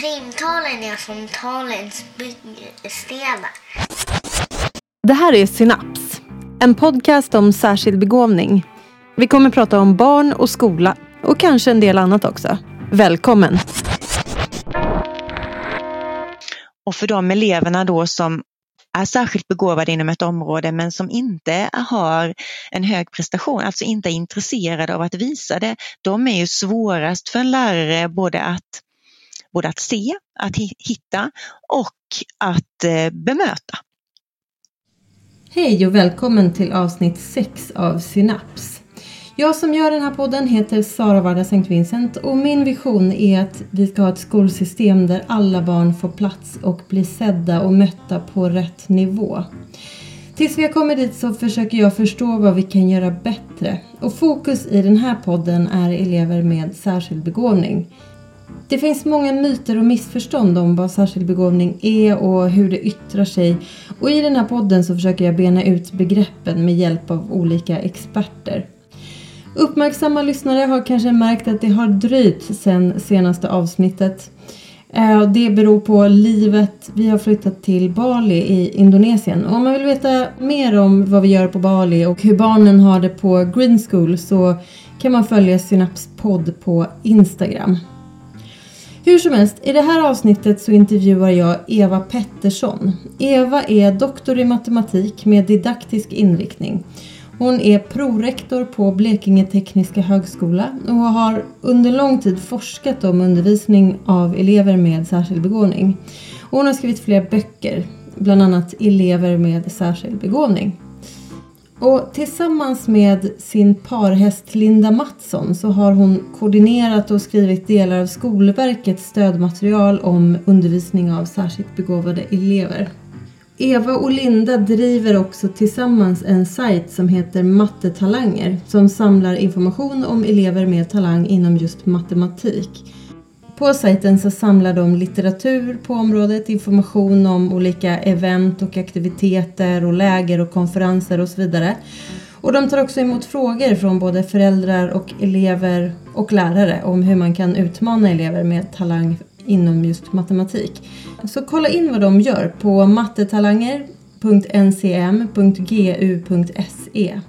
Primtalen är som talens byggstenar. Det här är Synaps, en podcast om särskild begåvning. Vi kommer prata om barn och skola och kanske en del annat också. Välkommen! Och för de eleverna då som är särskilt begåvade inom ett område men som inte har en hög prestation, alltså inte är intresserade av att visa det, de är ju svårast för en lärare både att, både att se, att hitta och att eh, bemöta. Hej och välkommen till avsnitt 6 av Synaps. Jag som gör den här podden heter Sara Varda Sankt Vincent och min vision är att vi ska ha ett skolsystem där alla barn får plats och blir sedda och mötta på rätt nivå. Tills vi har kommit dit så försöker jag förstå vad vi kan göra bättre. Och fokus i den här podden är elever med särskild begåvning. Det finns många myter och missförstånd om vad särskild begåvning är och hur det yttrar sig. Och i den här podden så försöker jag bena ut begreppen med hjälp av olika experter. Uppmärksamma lyssnare har kanske märkt att det har dröjt sedan senaste avsnittet. Eh, det beror på livet. Vi har flyttat till Bali i Indonesien. Om man vill veta mer om vad vi gör på Bali och hur barnen har det på Green School så kan man följa Synaps podd på Instagram. Hur som helst, i det här avsnittet så intervjuar jag Eva Pettersson. Eva är doktor i matematik med didaktisk inriktning. Hon är prorektor på Blekinge Tekniska Högskola och har under lång tid forskat om undervisning av elever med särskild begåvning. Hon har skrivit flera böcker, bland annat Elever med särskild begåvning. Och tillsammans med sin parhäst Linda Mattsson så har hon koordinerat och skrivit delar av Skolverkets stödmaterial om undervisning av särskilt begåvade elever. Eva och Linda driver också tillsammans en sajt som heter Mattetalanger som samlar information om elever med talang inom just matematik. På sajten så samlar de litteratur på området, information om olika event och aktiviteter och läger och konferenser och så vidare. Och de tar också emot frågor från både föräldrar och elever och lärare om hur man kan utmana elever med talang inom just matematik. Så kolla in vad de gör på mattetalanger.ncm.gu.se.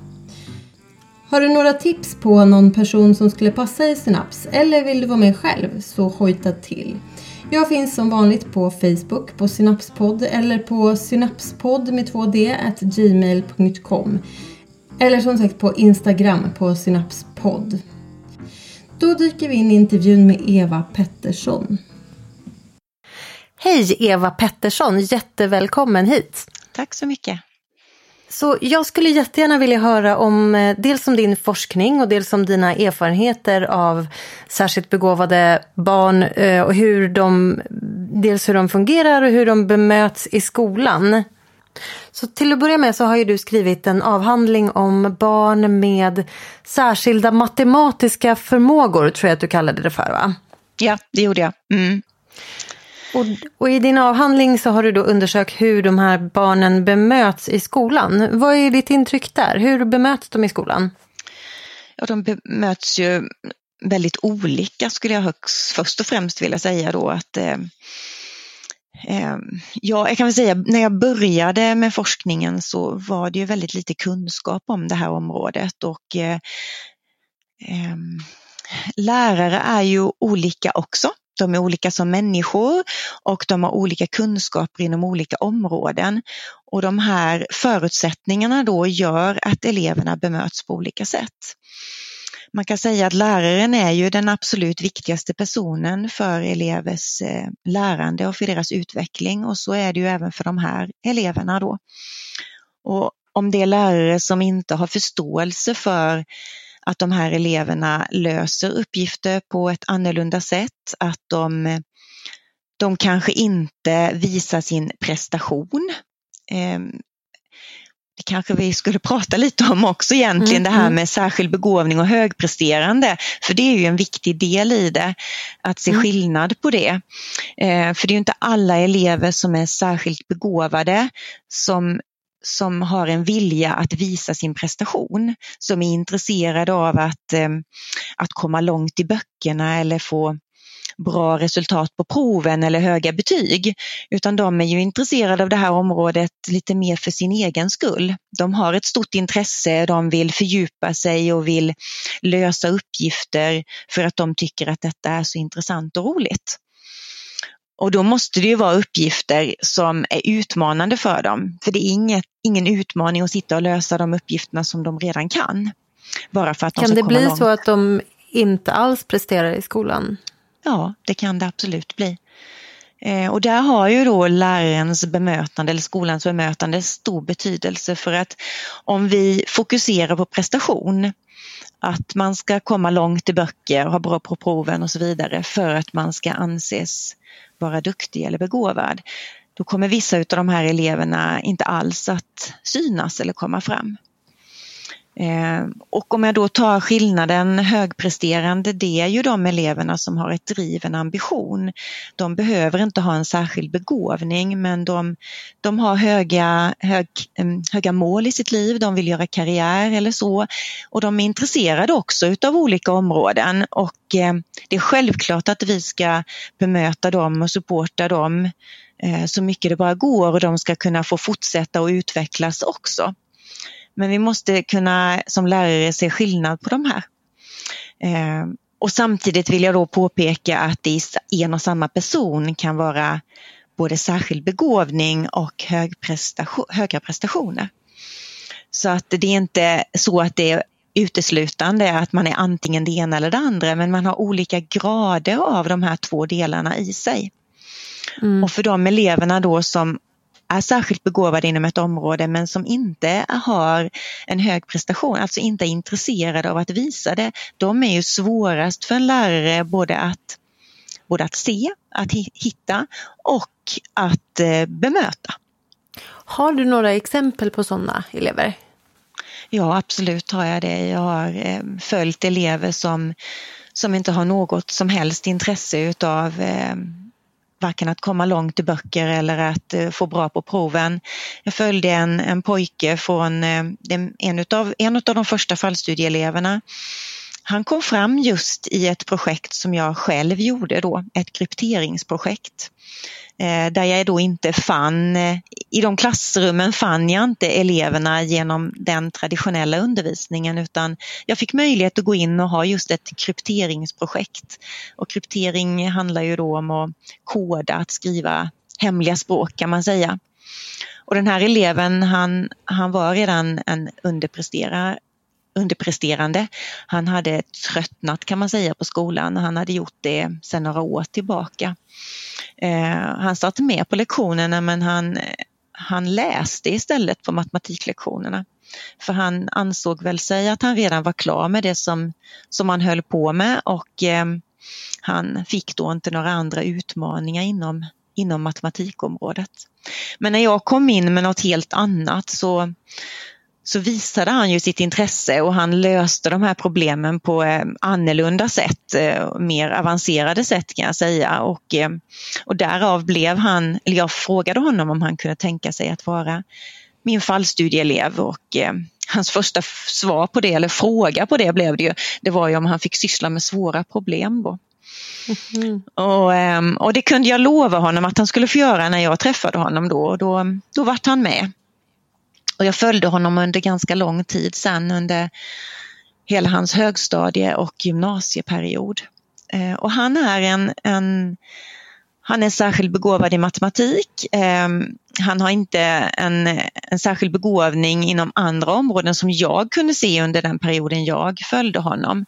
Har du några tips på någon person som skulle passa i Synaps eller vill du vara med själv så hojta till. Jag finns som vanligt på Facebook på Synapspodd eller på synapspodd med 2d gmail.com eller som sagt på Instagram på synapspodd. Då dyker vi in i intervjun med Eva Pettersson. Hej Eva Pettersson, jättevälkommen hit. Tack så mycket. Så jag skulle jättegärna vilja höra om eh, dels om din forskning och dels om dina erfarenheter av särskilt begåvade barn eh, och hur de, dels hur de fungerar och hur de bemöts i skolan. Så till att börja med så har ju du skrivit en avhandling om barn med särskilda matematiska förmågor, tror jag att du kallade det för va? Ja, det gjorde jag. Mm. Och, och, i din avhandling så har du då undersökt hur de här barnen bemöts i skolan. Vad är ditt intryck där? Hur bemöts de i skolan? Ja, de bemöts ju väldigt olika skulle jag högst, först och främst vilja säga då att eh, eh, Ja, jag kan väl säga när jag började med forskningen så var det ju väldigt lite kunskap om det här området och eh, eh lärare är ju olika också. De är olika som människor och de har olika kunskaper inom olika områden. Och de här förutsättningarna då gör att eleverna bemöts på olika sätt. Man kan säga att läraren är ju den absolut viktigaste personen för elevers eh, lärande och för deras utveckling och så är det ju även för de här eleverna då. Och om det är lärare som inte har förståelse för att de här eleverna löser uppgifter på ett annorlunda sätt, att de, de kanske inte visar sin prestation. Ehm, det kanske vi skulle prata lite om också egentligen, mm, det här mm. med särskild begåvning och högpresterande. För det är ju en viktig del i det, att se mm. skillnad på det. Ehm, för det är ju inte alla elever som är särskilt begåvade som som har en vilja att visa sin prestation, som är intresserade av att, eh, att komma långt i böckerna eller få, bra resultat på proven eller höga betyg, utan de är ju intresserade av det här området lite mer för sin egen skull. De har ett stort intresse, de vill fördjupa sig och vill lösa uppgifter för att de tycker att detta är så intressant och roligt. Och då måste det ju vara uppgifter som är utmanande för dem. För det är inget, ingen utmaning att sitta och lösa de uppgifterna som de redan kan. Bara för att de kan det bli långt. så att de inte alls presterar i skolan? Ja, det kan det absolut bli. Eh, och där har ju då lärarens bemötande eller skolans bemötande stor betydelse för att om vi fokuserar på prestation, att man ska komma långt i böcker, ha bra på proven och så vidare för att man ska anses vara duktig eller begåvad, då kommer vissa av de här eleverna inte alls att synas eller komma fram. Eh, och om jag då tar skillnaden högpresterande, det är ju de eleverna som har ett driv, en ambition. De behöver inte ha en särskild begåvning men de, de har höga, hög, höga mål i sitt liv, de vill göra karriär eller så. Och de är intresserade också utav olika områden och eh, det är självklart att vi ska bemöta dem och supporta dem eh, så mycket det bara går och de ska kunna få fortsätta och utvecklas också. Men vi måste kunna som lärare se skillnad på de här. Eh, och samtidigt vill jag då påpeka att det i en och samma person kan vara både särskild begåvning och hög prestation, höga prestationer. Så att det är inte så att det är uteslutande att man är antingen det ena eller det andra men man har olika grader av de här två delarna i sig. Mm. Och för de eleverna då som är särskilt begåvade inom ett område men som inte har en hög prestation, alltså inte är intresserade av att visa det, de är ju svårast för en lärare både att, både att se, att hitta och att eh, bemöta. Har du några exempel på sådana elever? Ja, absolut har jag det. Jag har eh, följt elever som, som inte har något som helst intresse utav eh, varken att komma långt i böcker eller att eh, få bra på proven. Jag följde en, en pojke från eh, en av en av de första fallstudieeleverna. Han kom fram just i ett projekt som jag själv gjorde då, ett krypteringsprojekt. Eh, där jag då inte fann, eh, i de klassrummen fann jag inte eleverna genom den traditionella undervisningen utan jag fick möjlighet att gå in och ha just ett krypteringsprojekt. Och kryptering handlar ju då om att koda, att skriva hemliga språk kan man säga. Och den här eleven han, han var redan en underpresterare underpresterande. Han hade tröttnat kan man säga på skolan. Han hade gjort det sedan några år tillbaka. Eh, han satt med på lektionerna men han, han läste istället på matematiklektionerna. För han ansåg väl sig att han redan var klar med det som, som han höll på med och eh, han fick då inte några andra utmaningar inom, inom matematikområdet. Men när jag kom in med något helt annat så, så visade han ju sitt intresse och han löste de här problemen på eh, annorlunda sätt, eh, mer avancerade sätt kan jag säga. Och, eh, och därav blev han, eller jag frågade honom om han kunde tänka sig att vara min fallstudieelev och hans första svar på det, eller fråga på det blev det ju, det var ju om han fick syssla med svåra problem. Då. Mm. Och, och det kunde jag lova honom att han skulle få göra när jag träffade honom då och då, då vart han med. Och jag följde honom under ganska lång tid sen under hela hans högstadie och gymnasieperiod. Eh, och han är en, en han är särskilt begåvad i matematik. Ehm, han har inte en, en särskild begåvning inom andra områden som jag kunde se under den perioden jag följde honom.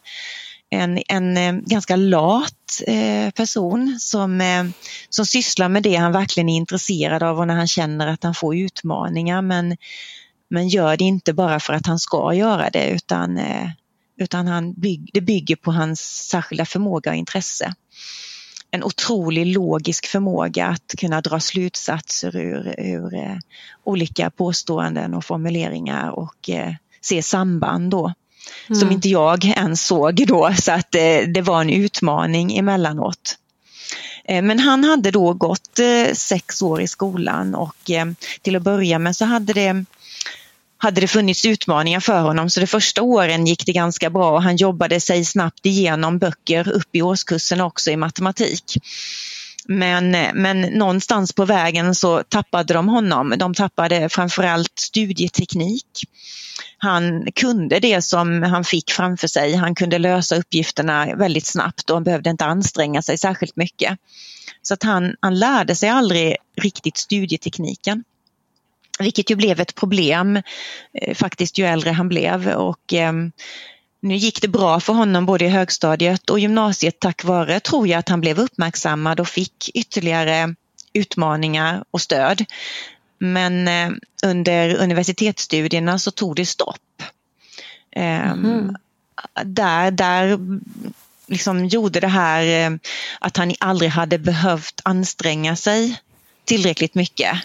En, en eh, ganska lat eh, person som, eh, som sysslar med det han verkligen är intresserad av och när han känner att han får utmaningar men men gör det inte bara för att han ska göra det utan, eh, utan han bygg, det bygger på hans särskilda förmåga och intresse. En otrolig logisk förmåga att kunna dra slutsatser ur, ur eh, olika påståenden och formuleringar och eh, se samband då. Mm. Som inte jag ens såg då så att det var en utmaning emellanåt. Men han hade då gått sex år i skolan och till att börja med så hade det hade det funnits utmaningar för honom så de första åren gick det ganska bra och han jobbade sig snabbt igenom böcker upp i årskursen också i matematik. Men, men någonstans på vägen så tappade de honom. De tappade framförallt studieteknik. Han kunde det som han fick framför sig. Han kunde lösa uppgifterna väldigt snabbt och han behövde inte anstränga sig särskilt mycket. Så att han, han lärde sig aldrig riktigt studietekniken. Vilket ju blev ett problem eh, faktiskt ju äldre han blev och eh, nu gick det bra för honom både i högstadiet och gymnasiet tack vare, tror jag, att han blev uppmärksammad och fick ytterligare utmaningar och stöd. Men eh, under universitetsstudierna så tog det stopp. Mm. Där, där liksom gjorde det här eh, att han aldrig hade behövt anstränga sig tillräckligt mycket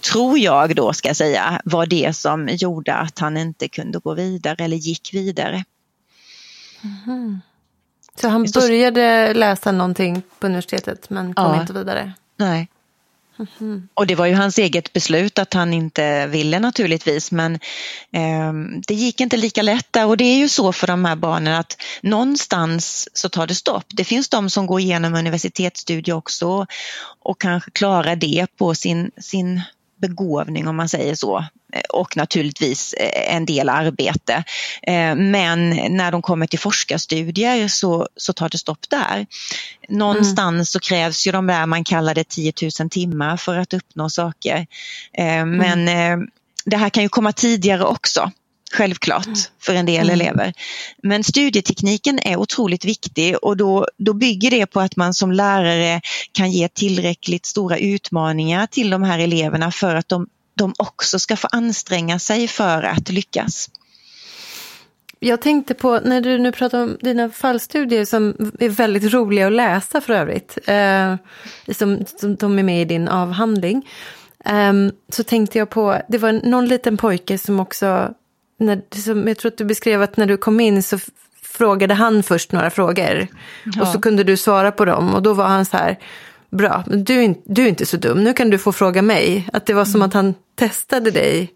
tror jag då ska säga var det som gjorde att han inte kunde gå vidare eller gick vidare. Mm. Så han började läsa någonting på universitetet men kom ja. inte vidare? Nej. Mm. Och det var ju hans eget beslut att han inte ville naturligtvis men eh, det gick inte lika lätt där och det är ju så för de här barnen att någonstans så tar det stopp. Det finns de som går igenom universitetsstudier också och kanske klarar det på sin, sin begåvning om man säger så och naturligtvis eh, en del arbete. Eh, men när de kommer till forskarstudier så, så tar det stopp där. Någonstans mm. så krävs ju de där man kallar det 10 000 timmar för att uppnå saker. Eh, men mm. det här kan ju komma tidigare också. Självklart mm. för en del mm. elever. Men studietekniken är otroligt viktig och då, då bygger det på att man som lärare kan ge tillräckligt stora utmaningar till de här eleverna för att de, de också ska få anstränga sig för att lyckas. Jag tänkte på, när du nu pratar om dina fallstudier som är väldigt roliga att läsa för övrigt, eh, som, som de är med i din avhandling, eh, så tänkte jag på, det var någon liten pojke som också när, som jag tror att du beskrev att när du kom in så frågade han först några frågor. Ja. Och så kunde du svara på dem och då var han så här, bra, du, är, du är inte så dum, nu kan du få fråga mig. Att det var som mm. att han testade dig.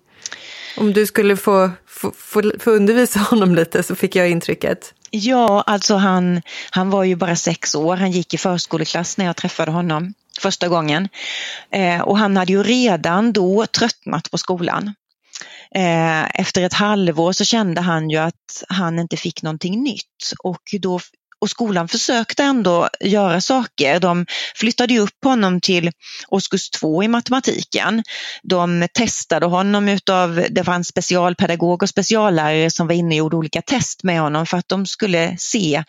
Om du skulle få, få, få, få undervisa honom lite så fick jag intrycket. Ja, alltså han, han var ju bara sex år, han gick i förskoleklass när jag träffade honom första gången. Eh, och han hade ju redan då tröttnat på skolan. Eh, efter ett halvår så kände han ju att han inte fick någonting nytt och då och skolan försökte ändå göra saker. De flyttade upp honom till årskurs två i matematiken. De testade honom utav, det fanns specialpedagog och speciallärare som var inne och gjorde olika test med honom för att de skulle se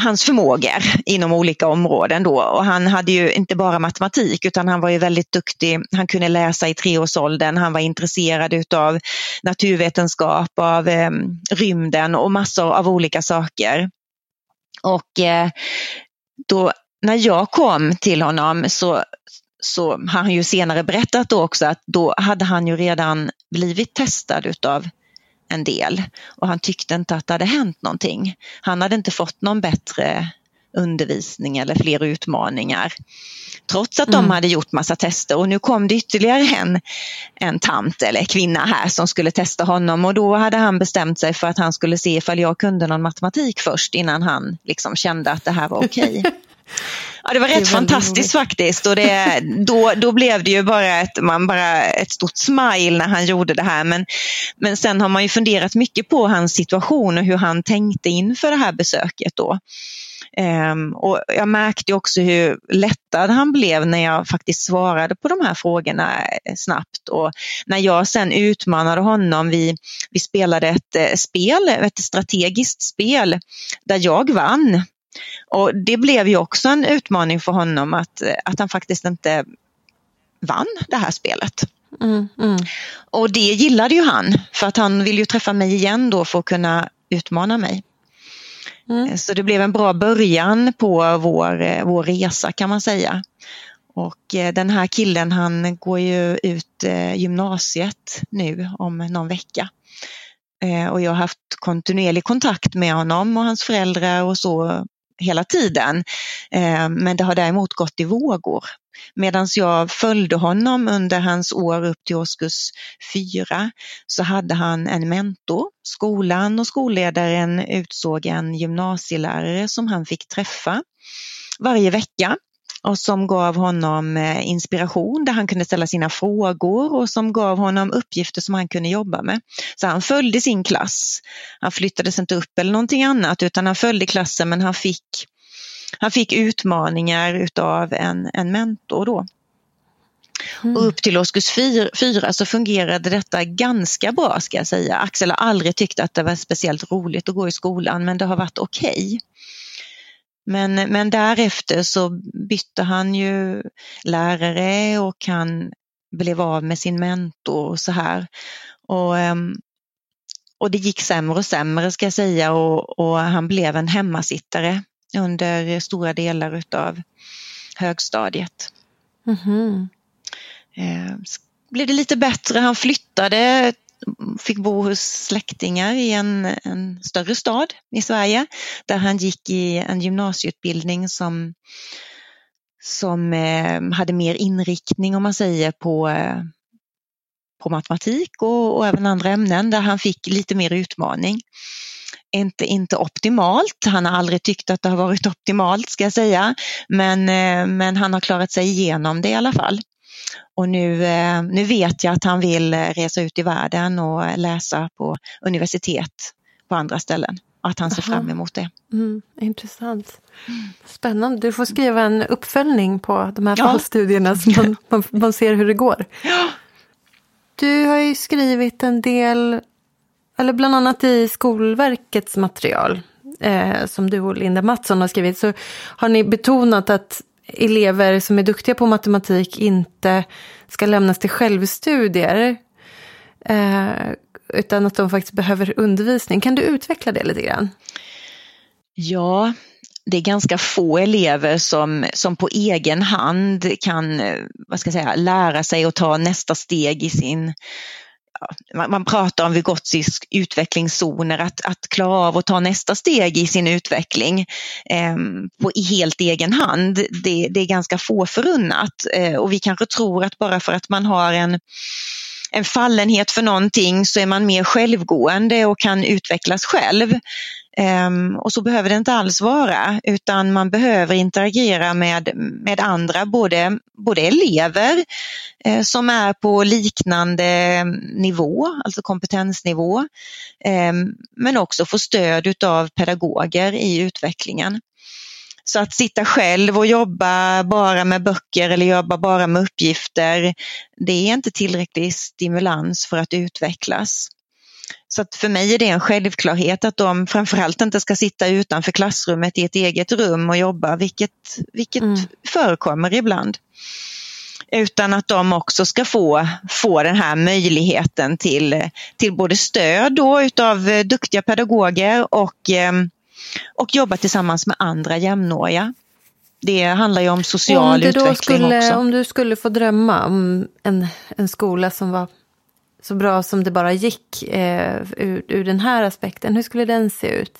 hans förmågor inom olika områden då och han hade ju inte bara matematik utan han var ju väldigt duktig. Han kunde läsa i treårsåldern, han var intresserad utav naturvetenskap, av eh, rymden och massor av olika saker. Och eh, då när jag kom till honom så, så har han ju senare berättat då också att då hade han ju redan blivit testad utav en del och han tyckte inte att det hade hänt någonting. Han hade inte fått någon bättre undervisning eller fler utmaningar. Trots att mm. de hade gjort massa tester och nu kom det ytterligare en, en tant eller kvinna här som skulle testa honom och då hade han bestämt sig för att han skulle se ifall jag kunde någon matematik först innan han liksom kände att det här var okej. Okay. Ja, det var rätt det fantastiskt roligt. faktiskt och det, då, då blev det ju bara ett, man bara ett stort smile när han gjorde det här. Men, men sen har man ju funderat mycket på hans situation och hur han tänkte inför det här besöket då. Um, och jag märkte också hur lättad han blev när jag faktiskt svarade på de här frågorna snabbt och när jag sen utmanade honom, vi, vi spelade ett eh, spel, ett strategiskt spel där jag vann och det blev ju också en utmaning för honom att, att han faktiskt inte vann det här spelet. Mm, mm. Och det gillade ju han för att han vill ju träffa mig igen då för att kunna utmana mig. Mm. Så det blev en bra början på vår, vår resa kan man säga. Och eh, den här killen han går ju ut eh, gymnasiet nu om någon vecka. Eh, och jag har haft kontinuerlig kontakt med honom och hans föräldrar och så hela tiden. Eh, men det har däremot gått i vågor. Medan jag följde honom under hans år upp till årskurs fyra så hade han en mentor. Skolan och skolledaren utsåg en gymnasielärare som han fick träffa varje vecka och som gav honom eh, inspiration där han kunde ställa sina frågor och som gav honom uppgifter som han kunde jobba med. Så han följde sin klass. Han flyttades inte upp eller någonting annat utan han följde klassen men han fick, han fick utmaningar utav en, en mentor då. Mm. Och upp till årskurs fyra så fungerade detta ganska bra ska jag säga. Axel har aldrig tyckt att det var speciellt roligt att gå i skolan men det har varit okej. Okay. Men, men därefter så bytte han ju lärare och han blev av med sin mentor och så här. Och, ehm, och det gick sämre och sämre ska jag säga och, och han blev en hemmasittare under stora delar utav högstadiet. Mm -hmm. blev det lite bättre, han flyttade fick bo hos släktingar i en, en större stad i Sverige där han gick i en gymnasieutbildning som, som eh, hade mer inriktning om man säger på, eh, på matematik och, och även andra ämnen där han fick lite mer utmaning inte, inte optimalt. Han har aldrig tyckt att det har varit optimalt ska jag säga. Men, eh, men han har klarat sig igenom det i alla fall. Och nu, eh, nu vet jag att han vill resa ut i världen och läsa på universitet på andra ställen. Att han ser Aha. fram emot det. Mm, intressant. Spännande. Du får skriva en uppföljning på de här ja. fallstudierna så man, man, man, ser hur det går. Ja. Du har ju skrivit en del, eller bland annat i Skolverkets material eh, som du och Linda Mattsson har skrivit, så har ni betonat att elever som är duktiga på matematik inte ska lämnas till självstudier. Eh, utan att de faktiskt behöver undervisning. Kan du utveckla det lite grann? Ja, det är ganska få elever som, som på egen hand kan eh, vad ska jag säga, lära sig och ta nästa steg i sin man pratar om Vygotskijs utvecklingszoner, att, att klara av att ta nästa steg i sin utveckling eh, på, i helt egen hand. Det, det är ganska få förunnat eh, och vi kanske tror att bara för att man har en en fallenhet för någonting så är man mer självgående och kan utvecklas själv. Ehm, och så behöver det inte alls vara utan man behöver interagera med, med andra, både, både elever eh, som är på liknande nivå, alltså kompetensnivå, eh, men också få stöd av pedagoger i utvecklingen. Så att sitta själv och jobba bara med böcker eller jobba bara med uppgifter, det är inte tillräcklig stimulans för att utvecklas. Så att för mig är det en självklarhet att de framförallt inte ska sitta utanför klassrummet i ett eget rum och jobba, vilket, vilket mm. förekommer ibland. Utan att de också ska få, få den här möjligheten till, till både stöd då utav duktiga pedagoger och, eh, och jobba tillsammans med andra jämnåriga. Det handlar ju om social utveckling skulle, också. Om du skulle få drömma om en, en skola som var så bra som det bara gick eh, ur, ur den här aspekten. Hur skulle den se ut?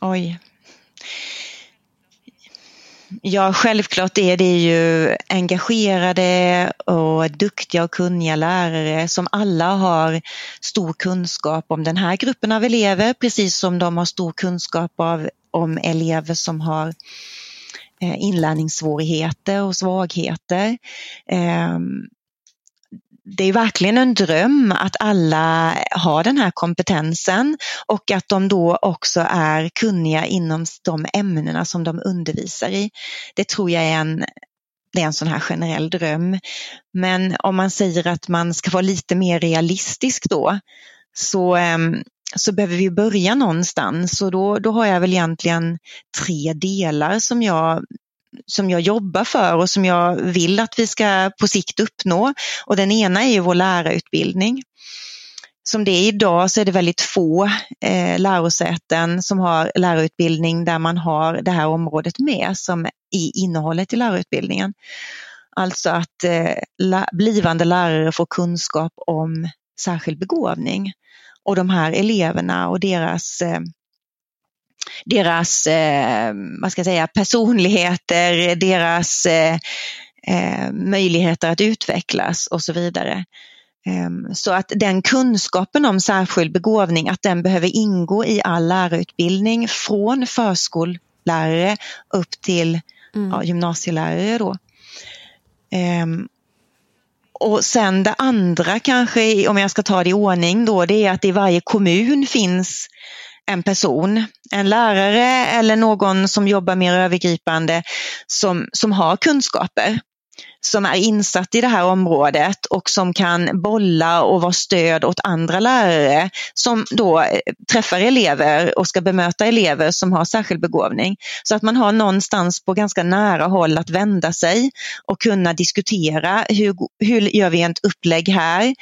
Oj. Ja, självklart är det ju engagerade och duktiga och kunniga lärare som alla har stor kunskap om den här gruppen av elever, precis som de har stor kunskap av, om elever som har Eh, Eh, inlärningssvårigheter och svagheter. Ehm, det är verkligen en dröm att alla har den här kompetensen och att de då också är kunniga inom de ämnena som de undervisar i. Det tror jag är en, det är en sån här generell dröm. Men om man säger att man ska vara lite mer realistisk då så ehm, så behöver vi börja någonstans och då, då har jag väl egentligen tre delar som jag som jag jobbar för och som jag vill att vi ska på sikt uppnå. Och den ena är ju vår lärarutbildning. Som det är idag så är det väldigt få eh, lärosäten som har lärarutbildning där man har det här området med som i innehållet i lärarutbildningen. Alltså att eh, blivande lärare får kunskap om särskild begåvning och de här eleverna och deras, eh, deras eh, vad ska jag säga, personligheter, deras eh, eh, möjligheter att utvecklas och så vidare. Ehm, så att den kunskapen om särskild begåvning, att den behöver ingå i all lärarutbildning från förskollärare upp till mm. ja, gymnasielärare. Då. Och sen det andra kanske, om jag ska ta det i ordning då, det är att i varje kommun finns en person, en lärare eller någon som jobbar mer övergripande som, som har kunskaper som är insatt i det här området och som kan bolla och vara stöd åt andra lärare som då eh, träffar elever och ska bemöta elever som har särskild begåvning. Så att man har någonstans på ganska nära håll att vända sig och kunna diskutera hur, hur gör vi ett upplägg här.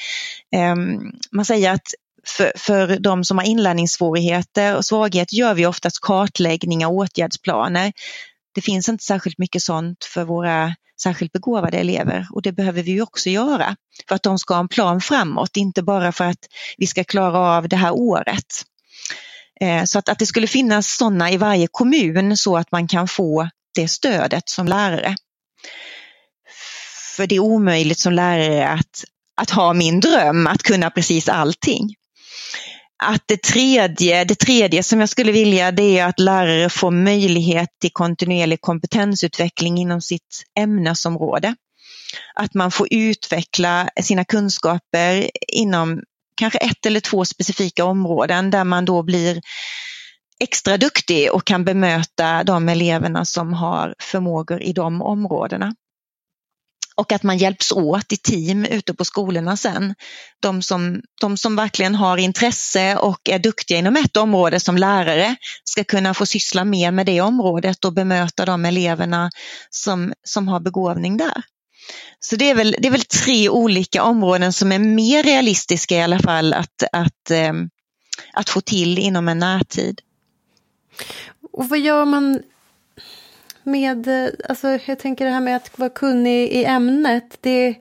Ehm, man säger att för, för de som har inlärningssvårigheter och svaghet gör vi oftast kartläggningar och åtgärdsplaner. Det finns inte särskilt mycket sånt för våra särskilt begåvade elever och det behöver vi också göra för att de ska ha en plan framåt, inte bara för att vi ska klara av det här året. Eh, så att, att det skulle finnas sådana i varje kommun så att man kan få det stödet som lärare. För det är omöjligt som lärare att, att ha min dröm, att kunna precis allting att det tredje, det tredje som jag skulle vilja det är att lärare får möjlighet till kontinuerlig kompetensutveckling inom sitt ämnesområde. Att man får utveckla sina kunskaper inom kanske ett eller två specifika områden där man då blir extra duktig och kan bemöta de eleverna som har förmågor i de områdena och att man hjälps åt i team ute på skolorna sen. De som, de som verkligen har intresse och är duktiga inom ett område som lärare ska kunna få syssla mer med det området och bemöta de eleverna som, som har begåvning där. Så det är, väl, det är väl tre olika områden som är mer realistiska i alla fall att, att, eh, att få till inom en närtid. Och vad gör man med, eh, alltså jag tänker det här med att vara kunnig i ämnet, det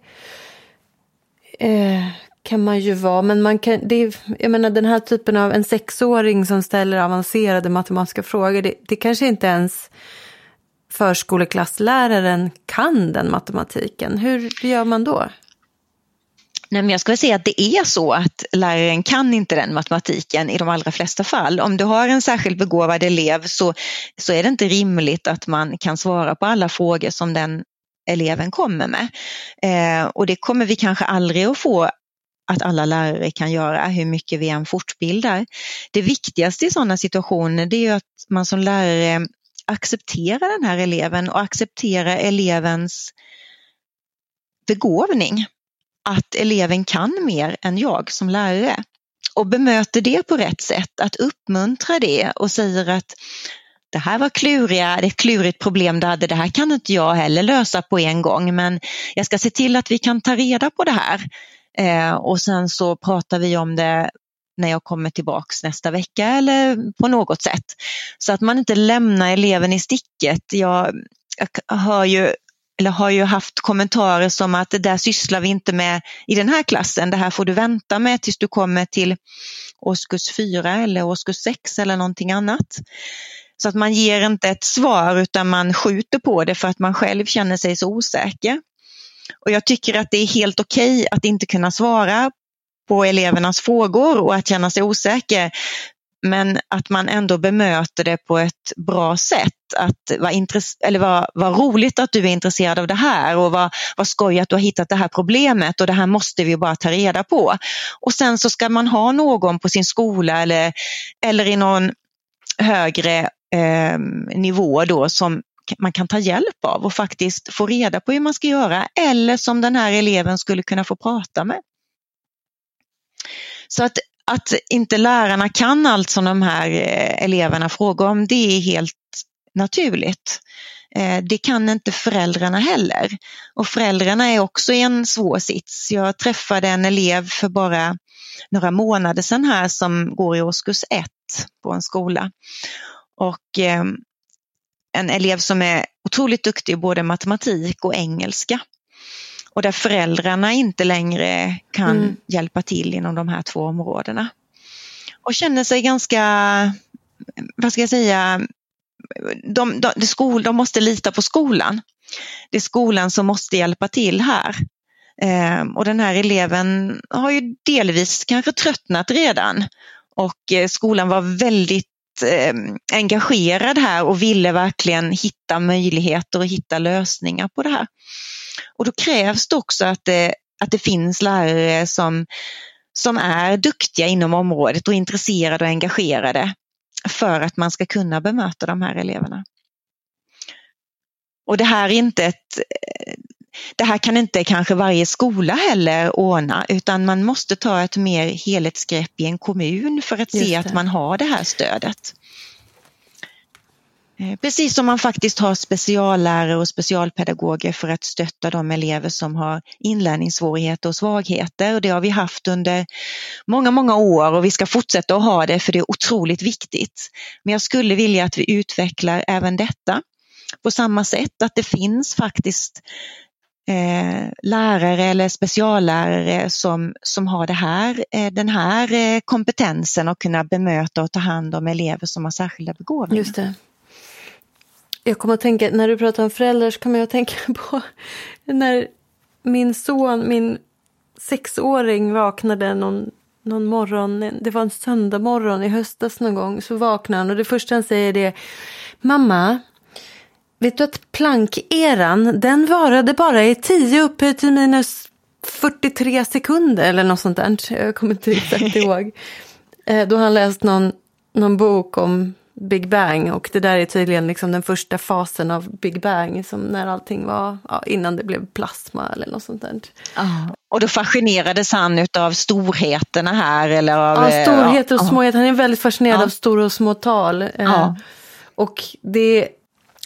eh, kan man ju vara, men man kan, det, jag menar den här typen av en sexåring som ställer avancerade matematiska frågor, det, det kanske inte ens förskoleklassläraren kan den matematiken. Hur gör man då? Nej, men jag skulle säga att det är så att läraren kan inte den matematiken i de allra flesta fall. Om du har en särskilt begåvad elev så, så är det inte rimligt att man kan svara på alla frågor som den eleven kommer med. Eh, och det kommer vi kanske aldrig att få att alla lärare kan göra, hur mycket vi än fortbildar. Det viktigaste i sådana situationer det är att man som lärare accepterar den här eleven och accepterar elevens begåvning att eleven kan mer än jag som lärare och bemöter det på rätt sätt, att uppmuntra det och säger att det här var kluriga, det är ett klurigt problem du hade, det här kan inte jag heller lösa på en gång men jag ska se till att vi kan ta reda på det här. Eh, och sen så pratar vi om det när jag kommer tillbaks nästa vecka eller på något sätt. Så att man inte lämnar eleven i sticket. Jag, jag hör ju har ju haft kommentarer som att det där sysslar vi inte med i den här klassen, det här får du vänta med tills du kommer till årskurs 4 eller årskurs 6 eller någonting annat. Så att man ger inte ett svar utan man skjuter på det för att man själv känner sig så osäker. Och jag tycker att det är helt okej okay att inte kunna svara på elevernas frågor och att känna sig osäker men att man ändå bemöter det på ett bra sätt. Att vad, eller vad, vad roligt att du är intresserad av det här och vad, vad skoj att du har hittat det här problemet och det här måste vi bara ta reda på. Och sen så ska man ha någon på sin skola eller, eller i någon högre eh, nivå då som man kan ta hjälp av och faktiskt få reda på hur man ska göra eller som den här eleven skulle kunna få prata med. Så att att inte lärarna kan allt som de här eh, eleverna frågar om, det är helt naturligt. Eh, det kan inte föräldrarna heller. Och föräldrarna är också i en svår sits. Jag träffade en elev för bara några månader sedan här som går i årskurs ett på en skola. Och eh, en elev som är otroligt duktig i både matematik och engelska och där föräldrarna inte längre kan mm. hjälpa till inom de här två områdena. Och känner sig ganska vad ska jag säga, de, de, de, skol, de måste lita på skolan. Det är skolan som måste hjälpa till här. Eh, och den här eleven har ju delvis kanske tröttnat redan och eh, skolan var väldigt eh, engagerad här och ville verkligen hitta möjligheter och hitta lösningar på det här. Och då krävs det också att det, att det finns lärare som, som är duktiga inom området och intresserade och engagerade för att man ska kunna bemöta de här eleverna. Och det här är inte ett det här kan inte kanske varje skola heller ordna utan man måste ta ett mer helhetsgrepp i en kommun för att se att man har det här stödet. Eh, precis som man faktiskt har speciallärare och specialpedagoger för att stötta de elever som har inlärningssvårigheter och svagheter och det har vi haft under många, många år och vi ska fortsätta att ha det för det är otroligt viktigt. Men jag skulle vilja att vi utvecklar även detta på samma sätt, att det finns faktiskt eh, lärare eller speciallärare som, som har det här, eh, den här eh, kompetensen att kunna bemöta och ta hand om elever som har särskilda begåvningar. Just det. Jag kommer att tänka, när du pratar om föräldrar så kommer jag att tänka på när min son, min sexåring vaknade någon, någon morgon, det var en söndag morgon i höstas någon gång, så vaknade han och det första han säger är Mamma, vet du att plankeran, den varade bara i 10 upphöjt till minus 43 sekunder eller något sånt där. Jag kommer inte exakt ihåg. Eh, då har han läst någon, någon bok om Big Bang och det där är tydligen liksom den första fasen av Big Bang som när allting var ja, innan det blev plasma eller något sånt där. Ah. Och då fascinerades han av storheterna här eller av... Ja, storheter och ja, småheter. Han är väldigt fascinerad ja. av stora och små tal. Eh, ja. Och det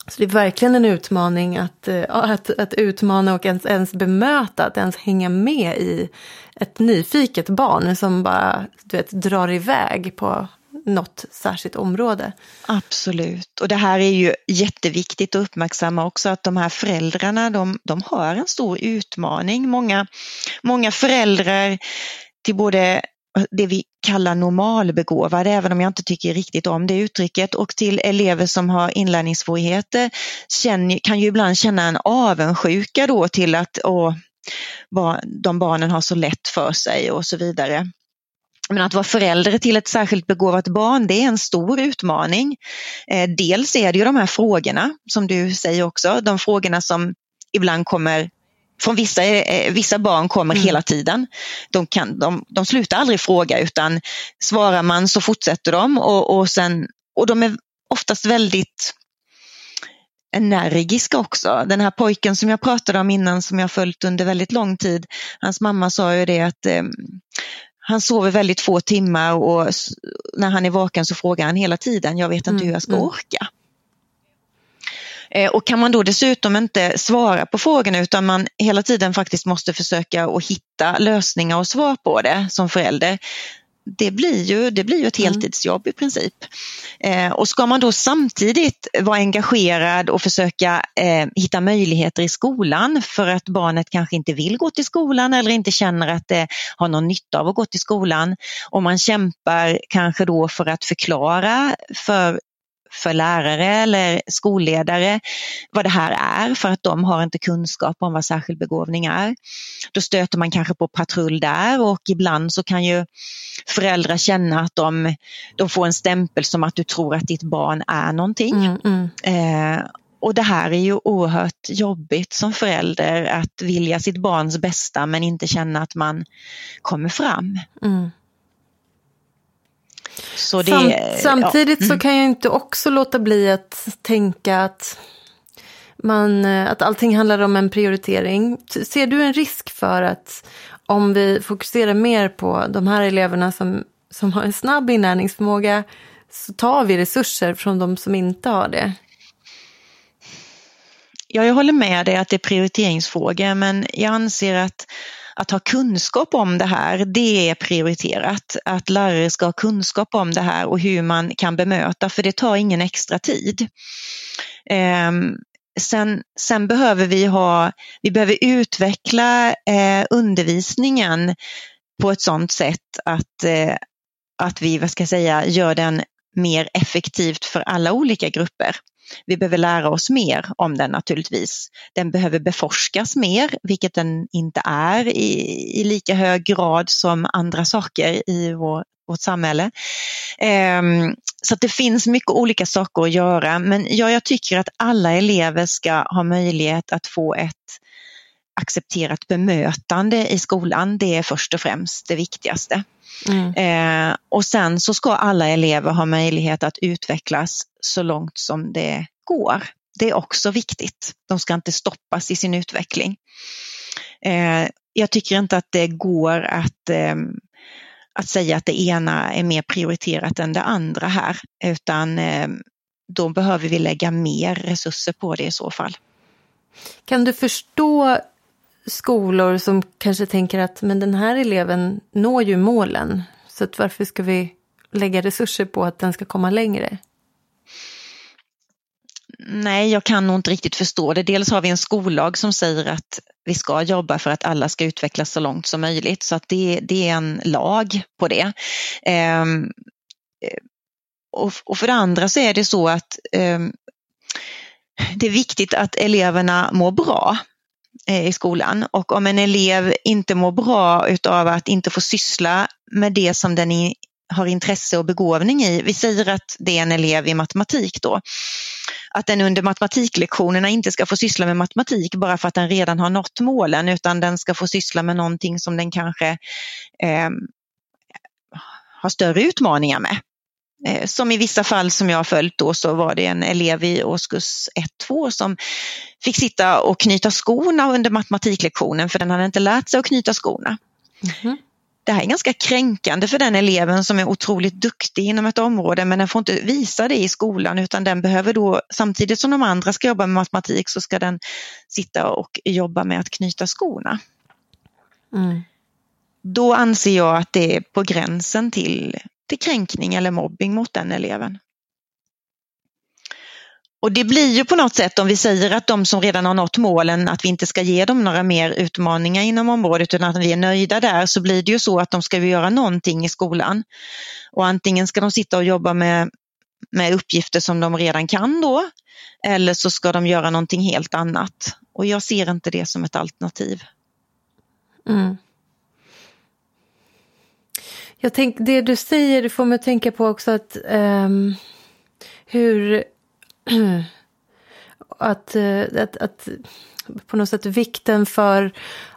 så det är verkligen en utmaning att, att, att utmana och ens, ens bemöta, att ens hänga med i ett nyfiket barn som bara du vet, drar iväg på något särskilt område. Absolut, och det här är ju jätteviktigt att uppmärksamma också att de här föräldrarna de, de har en stor utmaning. Många, många föräldrar till både det vi kallar normalbegåvade, även om jag inte tycker riktigt om det uttrycket, och till elever som har inlärningssvårigheter känner, kan ju ibland känna en avundsjuka då till att åh, de barnen har så lätt för sig och så vidare. Men att vara förälder till ett särskilt begåvat barn, det är en stor utmaning. Eh, dels är det ju de här frågorna, som du säger också, de frågorna som ibland kommer från vissa, eh, vissa barn kommer mm. hela tiden. De, kan, de, de slutar aldrig fråga utan svarar man så fortsätter de och, och, sen, och de är oftast väldigt energiska också. Den här pojken som jag pratade om innan som jag följt under väldigt lång tid, hans mamma sa ju det att eh, han sover väldigt få timmar och när han är vaken så frågar han hela tiden, jag vet inte mm. hur jag ska mm. orka. Eh, och kan man då dessutom inte svara på frågorna utan man hela tiden faktiskt måste försöka att hitta lösningar och svar på det som förälder, det blir ju, det blir ju ett mm. heltidsjobb i princip. Eh, och ska man då samtidigt vara engagerad och försöka eh, hitta möjligheter i skolan för att barnet kanske inte vill gå till skolan eller inte känner att det har någon nytta av att gå till skolan och man kämpar kanske då för att förklara för för lärare eller skolledare vad det här är för att de har inte kunskap om vad särskild begåvning är. Då stöter man kanske på patrull där och ibland så kan ju föräldrar känna att de, de får en stämpel som att du tror att ditt barn är någonting. Mm, mm. Eh, och det här är ju oerhört jobbigt som förälder att vilja sitt barns bästa men inte känna att man kommer fram. Mm. Så det, Sam, samtidigt ja. så mm. kan jag inte också låta bli att tänka att, man, att allting handlar om en prioritering. Ser du en risk för att om vi fokuserar mer på de här eleverna som, som har en snabb inlärningsförmåga så tar vi resurser från de som inte har det? Ja, jag håller med dig att det är prioriteringsfrågor men jag anser att att ha kunskap om det här, det är prioriterat. Att lärare ska ha kunskap om det här och hur man kan bemöta, för det tar ingen extra tid. Ehm, sen, sen behöver vi ha, vi behöver utveckla eh, undervisningen på ett sådant sätt att, eh, att vi, vad ska jag säga, gör den mer effektivt för alla olika grupper. Vi behöver lära oss mer om den naturligtvis. Den behöver beforskas mer, vilket den inte är i, i lika hög grad som andra saker i vår, vårt samhälle. Um, så det finns mycket olika saker att göra men ja, jag tycker att alla elever ska ha möjlighet att få ett accepterat bemötande i skolan. Det är först och främst det viktigaste. Mm. Eh, och sen så ska alla elever ha möjlighet att utvecklas så långt som det går. Det är också viktigt. De ska inte stoppas i sin utveckling. Eh, jag tycker inte att det går att, eh, att säga att det ena är mer prioriterat än det andra här, utan eh, då behöver vi lägga mer resurser på det i så fall. Kan du förstå skolor som kanske tänker att men den här eleven når ju målen. Så att varför ska vi lägga resurser på att den ska komma längre? Nej, jag kan nog inte riktigt förstå det. Dels har vi en skollag som säger att vi ska jobba för att alla ska utvecklas så långt som möjligt. Så att det, det är en lag på det. Ehm, eh, och, och, för det andra så är det så att ehm, det är viktigt att eleverna mår bra. Eh, I skolan och om en elev inte mår bra utav att inte få syssla med det som den har intresse och begåvning i. Vi säger att det är en elev i matematik då. Att den under matematiklektionerna inte ska få syssla med matematik bara för att den redan har nått målen utan den ska få syssla med någonting som den kanske eh, har större utmaningar med. Eh, som i vissa fall som jag har följt då så var det en elev i årskurs 1-2 som fick sitta och knyta skorna under matematiklektionen för den hade inte lärt sig att knyta skorna. Mm. Det här är ganska kränkande för den eleven som är otroligt duktig inom ett område men den får inte visa det i skolan utan den behöver då samtidigt som de andra ska jobba med matematik så ska den sitta och jobba med att knyta skorna. Mm. Då anser jag att det är på gränsen till till kränkning eller mobbing mot den eleven. Och det blir ju på något sätt om vi säger att de som redan har nått målen, att vi inte ska ge dem några mer utmaningar inom området utan att vi är nöjda där så blir det ju så att de ska göra någonting i skolan. Och antingen ska de sitta och jobba med, med uppgifter som de redan kan då eller så ska de göra någonting helt annat. Och jag ser inte det som ett alternativ. Mm. Jag tänk, det du säger får mig att tänka på också att um, hur att, uh, att, att på något sätt vikten för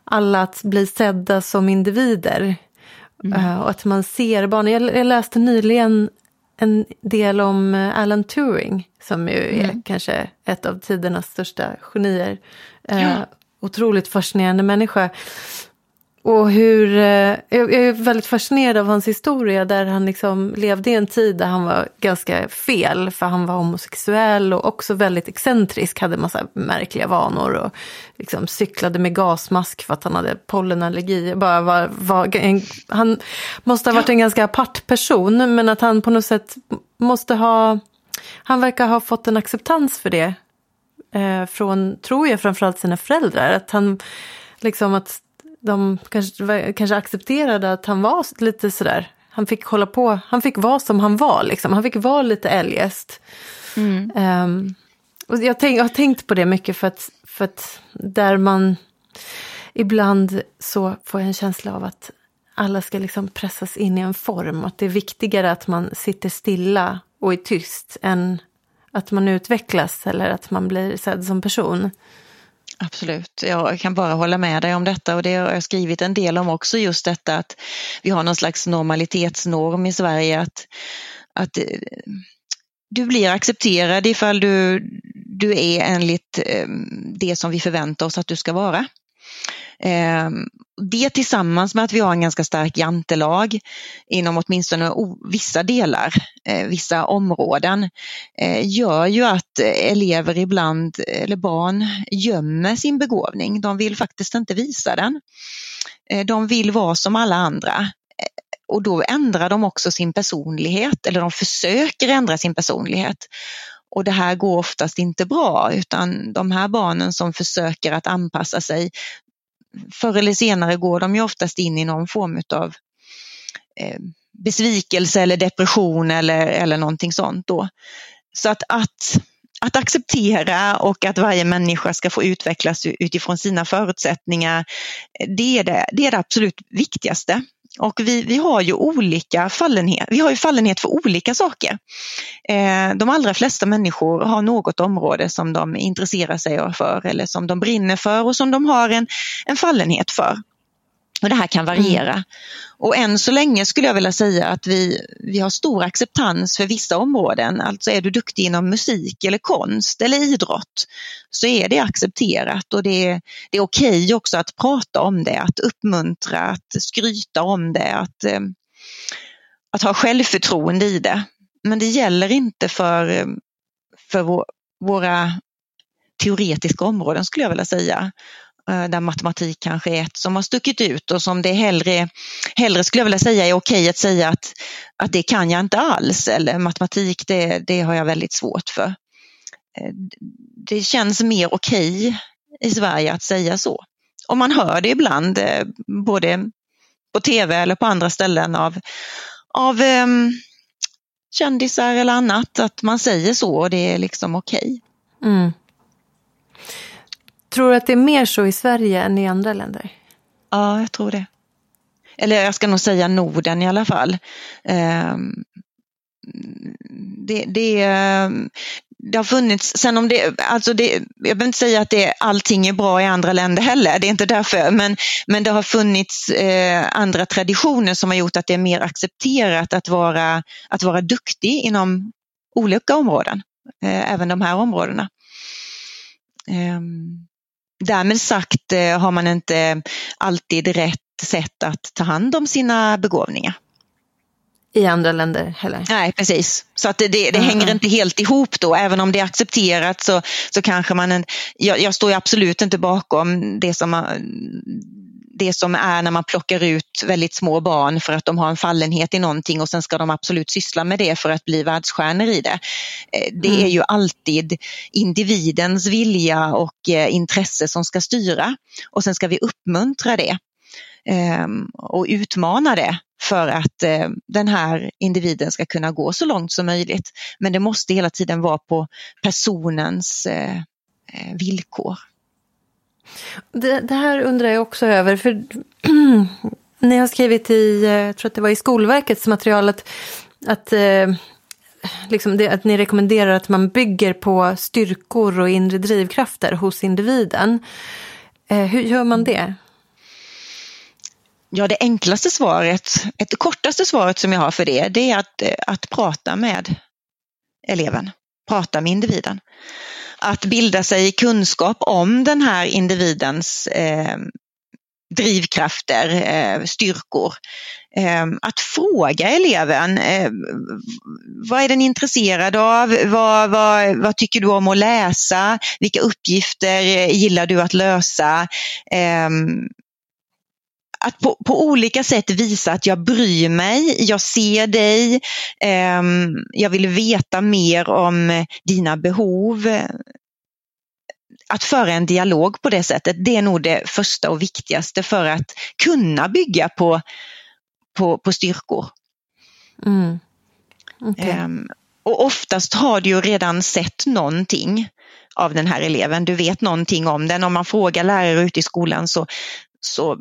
alla att bli sedda som individer. Mm. Uh, och att man ser barnen. Jag, jag, läste nyligen en del om eh, Alan Turing som ju mm. är kanske ett av tidernas största genier. Ja. Otroligt fascinerande människa. Och hur, eh, jag är väldigt fascinerad av hans historia där han liksom levde i en tid där han var ganska fel för han var homosexuell och också väldigt excentrisk, hade massa märkliga vanor och liksom cyklade med gasmask för att han hade pollenallergi. Bara var, var en, han måste ha varit en ganska apart person men att han på något sätt måste ha, han verkar ha fått en acceptans för det eh, från, tror jag, framförallt sina föräldrar. Att han liksom att de kanske, kanske accepterade att han var lite sådär. Han fick hålla på, han fick vara som han var liksom. Han fick vara lite eljest. Mm. Um, och jag, tänk, jag har tänkt på det mycket för att, för att där man ibland så får jag en känsla av att alla ska liksom pressas in i en form. Att det är viktigare att man sitter stilla och är tyst än att man utvecklas eller att man blir sedd som person. Absolut, jag kan bara hålla med dig om detta och det har jag skrivit en del om också just detta att vi har någon slags normalitetsnorm i Sverige att, att eh, du blir accepterad ifall du, du är enligt eh, det som vi förväntar oss att du ska vara. Ehm, det tillsammans med att vi har en ganska stark jantelag inom åtminstone vissa delar, eh, vissa områden, eh, gör ju att elever ibland, eller barn, gömmer sin begåvning. De vill faktiskt inte visa den. Eh, de vill vara som alla andra och då ändrar de också sin personlighet eller de försöker ändra sin personlighet. Och det här går oftast inte bra utan de här barnen som försöker att anpassa sig, förr eller senare går de ju oftast in i någon form av eh, besvikelse eller depression eller, eller någonting sånt då. Så att, att, att acceptera och att varje människa ska få utvecklas utifrån sina förutsättningar, det är det, det, är det absolut viktigaste. Och vi, vi har ju olika fallenhet, vi har ju fallenhet för olika saker. Eh, de allra flesta människor har något område som de intresserar sig för eller som de brinner för och som de har en, en fallenhet för. Och det här kan variera. Mm. Och än så länge skulle jag vilja säga att vi, vi har stor acceptans för vissa områden. Alltså är du duktig inom musik eller konst eller idrott så är det accepterat och det är, det är okej okay också att prata om det, att uppmuntra, att skryta om det, att, eh, att ha självförtroende i det. Men det gäller inte för, för vår, våra teoretiska områden skulle jag vilja säga. Eh, där matematik kanske är ett som har stuckit ut och som det hellre, hellre skulle jag vilja säga är okej att säga att, att det kan jag inte alls eller matematik det, det har jag väldigt svårt för. Eh, det känns mer okej i Sverige att säga så. Och man hör det ibland eh, både på tv eller på andra ställen av, av um, kändisar eller annat att man säger så och det är liksom okej. Mm. Tror du att det är mer så i Sverige än i andra länder? Ja, jag tror det. Eller jag ska nog säga Norden i alla fall. Ehm, det, det, det har funnits, sen om det, alltså det, jag behöver inte säga att det, allting är bra i andra länder heller, det är inte därför, men, men det har funnits eh, andra traditioner som har gjort att det är mer accepterat att vara, att vara duktig inom olika områden, eh, även de här områdena. Um, Därmed sagt eh, har man inte alltid rätt sätt att ta hand om sina begåvningar. I andra länder heller? Nej, precis. Så att det, det, det mm. hänger inte helt ihop då. Även om det är accepterat så, så kanske man... En, jag, jag står absolut inte bakom det som det som är när man plockar ut väldigt små barn för att de har en fallenhet i någonting och sen ska de absolut syssla med det för att bli världsstjärnor i det. Eh, det mm. är ju alltid individens vilja och eh, intresse som ska styra och sen ska vi uppmuntra det ehm, och utmana det för att eh, den här individen ska kunna gå så långt som möjligt. Men det måste hela tiden vara på personens villkor. Det, det, här undrar jag också över. För ni har skrivit i, eh, jag tror att det var i Skolverkets material att, att, eh, liksom det, att ni rekommenderar att man bygger på styrkor och inre drivkrafter hos individen. Eh, hur gör man det? Ja, det enklaste svaret, det kortaste svaret som jag har för det, det är att, eh, att prata med eleven, prata med individen att bilda sig kunskap om den här individens eh, drivkrafter, eh, styrkor. Eh, att fråga eleven, eh, vad är den intresserad av? Vad, vad, vad, tycker du om att läsa? Vilka uppgifter eh, gillar du att lösa? Eh, att på, på, olika sätt visa att jag bryr mig, jag ser dig, eh, jag vill veta mer om dina behov. Att föra en dialog på det sättet, det är nog det första och viktigaste för att kunna bygga på, på, på styrkor. Mm. Okay. Eh, och oftast har du ju redan sett någonting av den här eleven. Du vet någonting om den. Om man frågar lärare ute i skolan så, så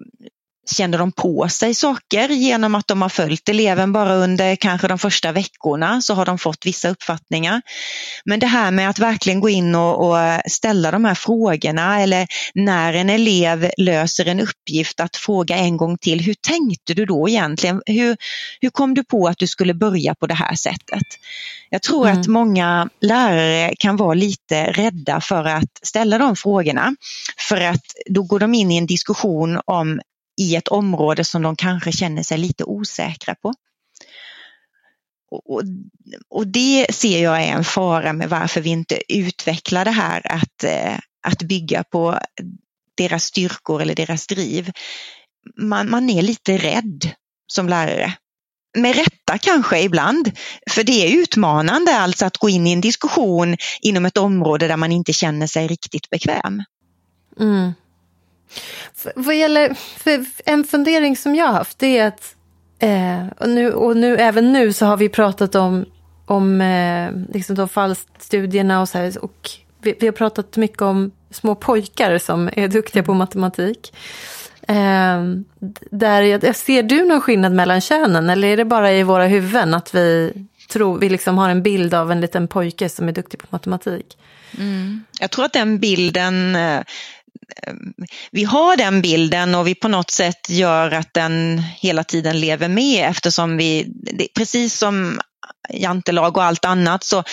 känner de på sig saker genom att de har följt eleven bara under kanske de första veckorna så har de fått vissa uppfattningar. Men det här med att verkligen gå in och, och ställa de här frågorna eller när en elev löser en uppgift att fråga en gång till, hur tänkte du då egentligen? Hur, hur kom du på att du skulle börja på det här sättet? Jag tror mm. att många lärare kan vara lite rädda för att ställa de frågorna för att då går de in i en diskussion om i ett område som de kanske känner sig lite osäkra på. Och, och det ser jag är en fara med varför vi inte utvecklar det här att, eh, att bygga på deras styrkor eller deras driv. Man, man är lite rädd som lärare. Med rätta kanske ibland, för det är utmanande alltså att gå in i en diskussion inom ett område där man inte känner sig riktigt bekväm. Mm. Vad gäller, för en fundering som jag har haft det är att Eh, och, nu, och nu, även nu så har vi pratat om, om eh, liksom de fallstudierna och så här, och vi, vi, har pratat mycket om små pojkar som är duktiga på matematik. Eh, där, ser du någon skillnad mellan könen eller är det bara i våra huvuden att vi, tror, vi liksom har en bild av en liten pojke som är duktig på matematik? Mm. Jag tror att den bilden eh, vi har den bilden och vi på något sätt gör att den hela tiden lever med eftersom vi, precis som jantelag och allt annat så,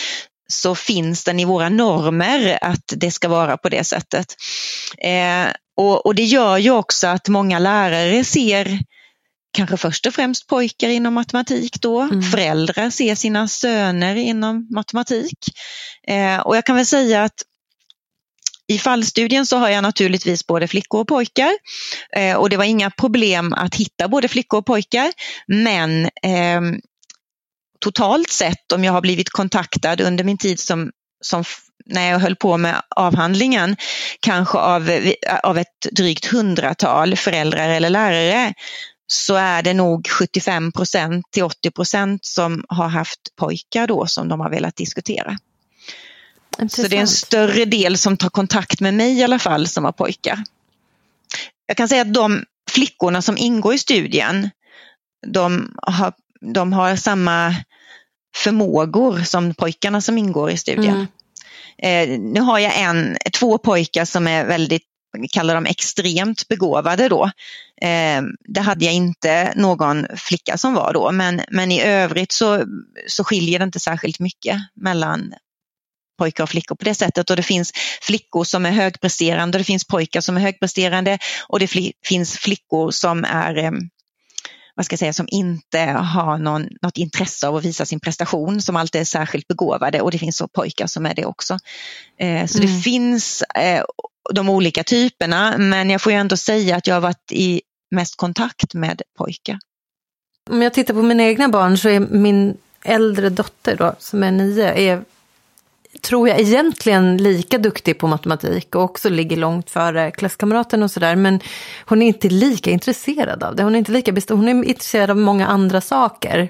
så finns den i våra normer att det ska vara på det sättet. Eh, och, och, det gör ju också att många lärare ser kanske först och främst pojkar inom matematik då. Mm. Föräldrar ser sina söner inom matematik. Eh, och jag kan väl säga att i fallstudien så har jag naturligtvis både flickor och pojkar eh, och det var inga problem att hitta både flickor och pojkar. Men eh, totalt sett om jag har blivit kontaktad under min tid som, som när jag höll på med avhandlingen, kanske av, av ett drygt hundratal föräldrar eller lärare, så är det nog 75 procent till 80 procent som har haft pojkar då som de har velat diskutera. Intressant. Så det är en större del som tar kontakt med mig i alla fall som har pojkar. Jag kan säga att de flickorna som ingår i studien, de har, de har samma förmågor som pojkarna som ingår i studien. Mm. Eh, nu har jag en, två pojkar som är väldigt, vi kallar dem extremt begåvade då. Eh, det hade jag inte någon flicka som var då, men, men i övrigt så, så skiljer det inte särskilt mycket mellan pojkar och flickor på det sättet och det finns flickor som är högpresterande och det finns pojkar som är högpresterande och det finns flickor som är eh, vad ska jag säga, som inte har någon, något intresse av att visa sin prestation, som alltid är särskilt begåvade och det finns så pojkar som är det också. Eh, så mm. det finns eh, de olika typerna, men jag får ju ändå säga att jag har varit i mest kontakt med pojkar. Om jag tittar på mina egna barn så är min äldre dotter då, som är nio, är tror jag egentligen lika duktig på matematik och också ligger långt före klasskamraten och sådär. Men hon är inte lika intresserad av det. Hon är inte lika bestämd. Hon är intresserad av många andra saker.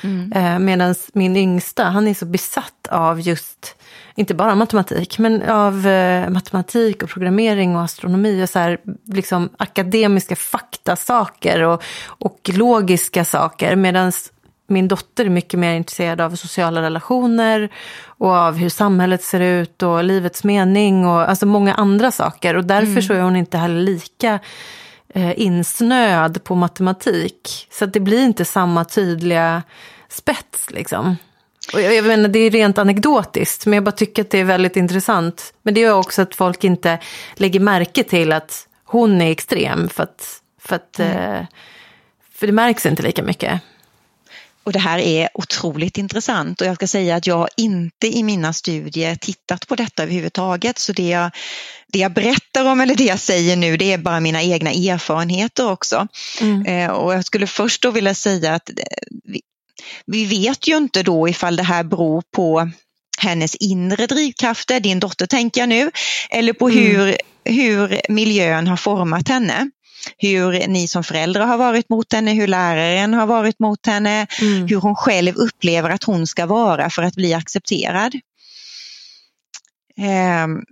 Mm. Eh, Medan min yngsta, han är så besatt av just, inte bara matematik, men av eh, matematik och programmering och astronomi och så här, liksom akademiska faktasaker och, och logiska saker. Medan min dotter är mycket mer intresserad av sociala relationer och av hur samhället ser ut och livets mening och alltså många andra saker. Och därför mm. så är hon inte heller lika eh, insnöad på matematik. Så det blir inte samma tydliga spets liksom. Och jag, jag menar, det är rent anekdotiskt, men jag bara tycker att det är väldigt intressant. Men det gör också att folk inte lägger märke till att hon är extrem, för att, för, att, mm. eh, för det märks inte lika mycket. Och det här är otroligt intressant och jag ska säga att jag inte i mina studier tittat på detta överhuvudtaget. Så det jag, det jag berättar om eller det jag säger nu det är bara mina egna erfarenheter också. Mm. Eh, och jag skulle först då vilja säga att eh, vi, vi vet ju inte då ifall det här beror på hennes inre drivkrafter, din dotter tänker jag nu, eller på mm. hur, hur miljön har format henne hur ni som föräldrar har varit mot henne, hur läraren har varit mot henne, mm. hur hon själv upplever att hon ska vara för att bli accepterad. Ehm,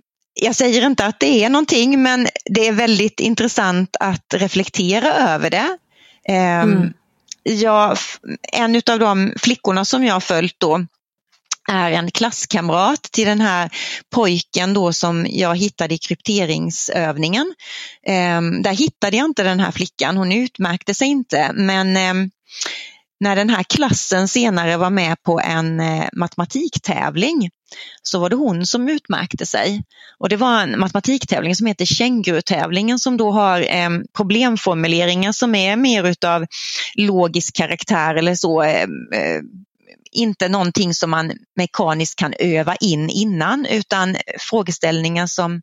jag säger inte att det är någonting men det är väldigt intressant att reflektera över det. Ehm, mm. Jag, en av de flickorna som jag följt då är en klasskamrat till den här pojken då som jag hittade i krypteringsövningen. Ehm, där hittade jag inte den här flickan, hon utmärkte sig inte men ehm, när den här klassen senare var med på en eh, matematiktävling så var det hon som utmärkte sig. Och det var en matematiktävling som heter Kängurutävlingen som då har eh, problemformuleringar som är mer utav logisk karaktär eller så. Ehm, eh inte någonting som man mekaniskt kan öva in innan utan frågeställningar som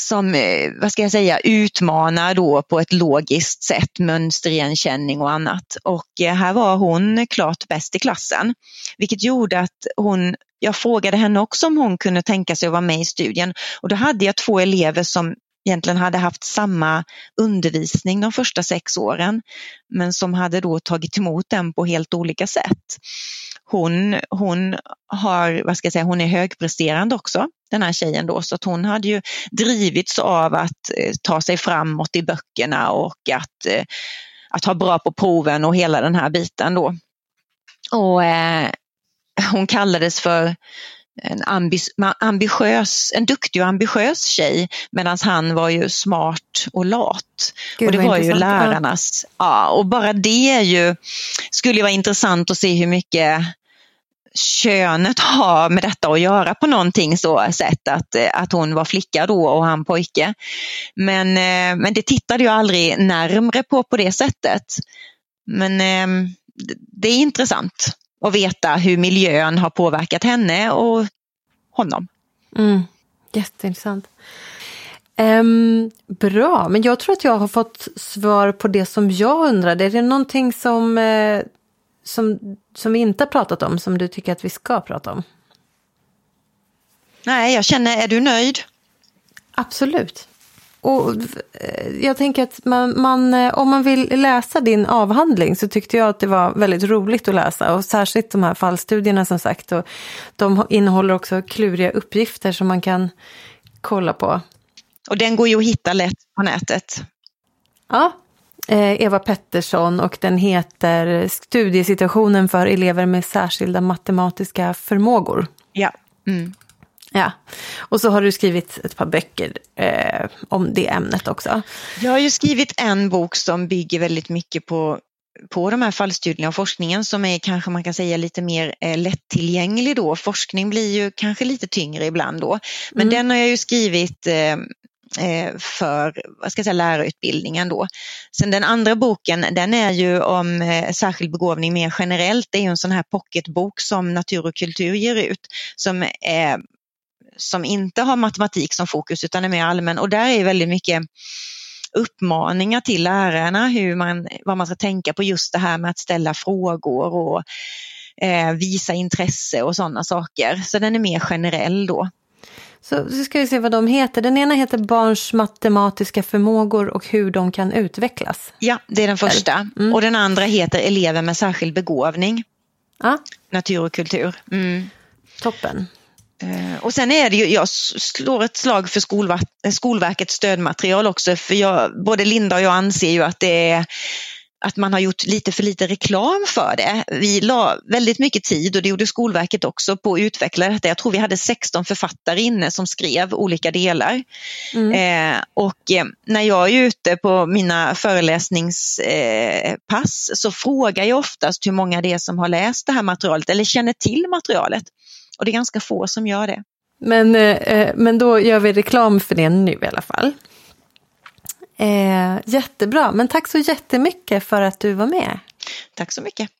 som, eh, vad ska jag säga, utmanar då på ett logiskt sätt mönsterigenkänning och annat. Och eh, här var hon klart bäst i klassen, vilket gjorde att hon, jag frågade henne också om hon kunde tänka sig att vara med i studien och då hade jag två elever som egentligen hade haft samma undervisning de första sex åren, men som hade då tagit emot den på helt olika sätt. Hon, hon, har, vad ska jag säga, hon är högpresterande också, den här tjejen då, så att hon hade ju drivits av att eh, ta sig framåt i böckerna och att, eh, att ha bra på proven och hela den här biten då. Och eh, hon kallades för en ambitiös, en duktig och ambitiös tjej medan han var ju smart och lat. Gud, och det var ju lärarnas, ja. och bara det är ju, skulle vara intressant att se hur mycket könet har med detta att göra på någonting så sätt att, att hon var flicka då och han pojke. Men, eh, men det tittade jag aldrig närmre på på det sättet. Men eh, det är intressant och veta hur miljön har påverkat henne och honom. Mm. Jätteintressant. Um, bra, men jag tror att jag har fått svar på det som jag undrade. Är det någonting som, uh, som, som vi inte har pratat om som du tycker att vi ska prata om? Nej, jag känner, är du nöjd? Absolut. Och eh, jag tänker att man, man, eh, om man vill läsa din avhandling så tyckte jag att det var väldigt roligt att läsa. Och särskilt de här fallstudierna som sagt. Och de innehåller också kluriga uppgifter som man kan kolla på. Och den går ju att hitta lätt på nätet. Ja, eh, Eva Pettersson och den heter Studiesituationen för elever med särskilda matematiska förmågor. Ja. Mm. Ja, och så har du skrivit ett par böcker eh, om det ämnet också. Jag har ju skrivit en bok som bygger väldigt mycket på på de här fallstudierna och forskningen som är kanske man kan säga lite mer eh, lättillgänglig då. Forskning blir ju kanske lite tyngre ibland då. Men mm. den har jag ju skrivit eh, eh för vad ska jag säga, lärarutbildningen då. Sen den andra boken den är ju om eh, särskild begåvning mer generellt. Det är ju en sån här pocketbok som Natur och kultur ger ut som är som inte har matematik som fokus utan är mer allmän och där är väldigt mycket uppmaningar till lärarna hur man, vad man ska tänka på just det här med att ställa frågor och eh, visa intresse och sådana saker. Så den är mer generell då. Så, så ska vi se vad de heter. Den ena heter Barns matematiska förmågor och hur de kan utvecklas. Ja, det är den första. Mm. Och den andra heter Elever med särskild begåvning. Ja. Natur och kultur. Mm. Toppen. Eh, och sen är det ju, jag slår ett slag för Skolverkets stödmaterial också, för jag, både Linda och jag anser ju att det är att man har gjort lite för lite reklam för det. Vi la väldigt mycket tid och det gjorde Skolverket också på att utveckla detta. Jag tror vi hade 16 författare inne som skrev olika delar. Mm. Eh, och eh, när jag är ute på mina föreläsningspass eh, så frågar jag oftast hur många det är som har läst det här materialet eller känner till materialet. Och det är ganska få som gör det. Men, eh, men då gör vi reklam för det nu i alla fall. Eh, jättebra, men tack så jättemycket för att du var med. Tack så mycket.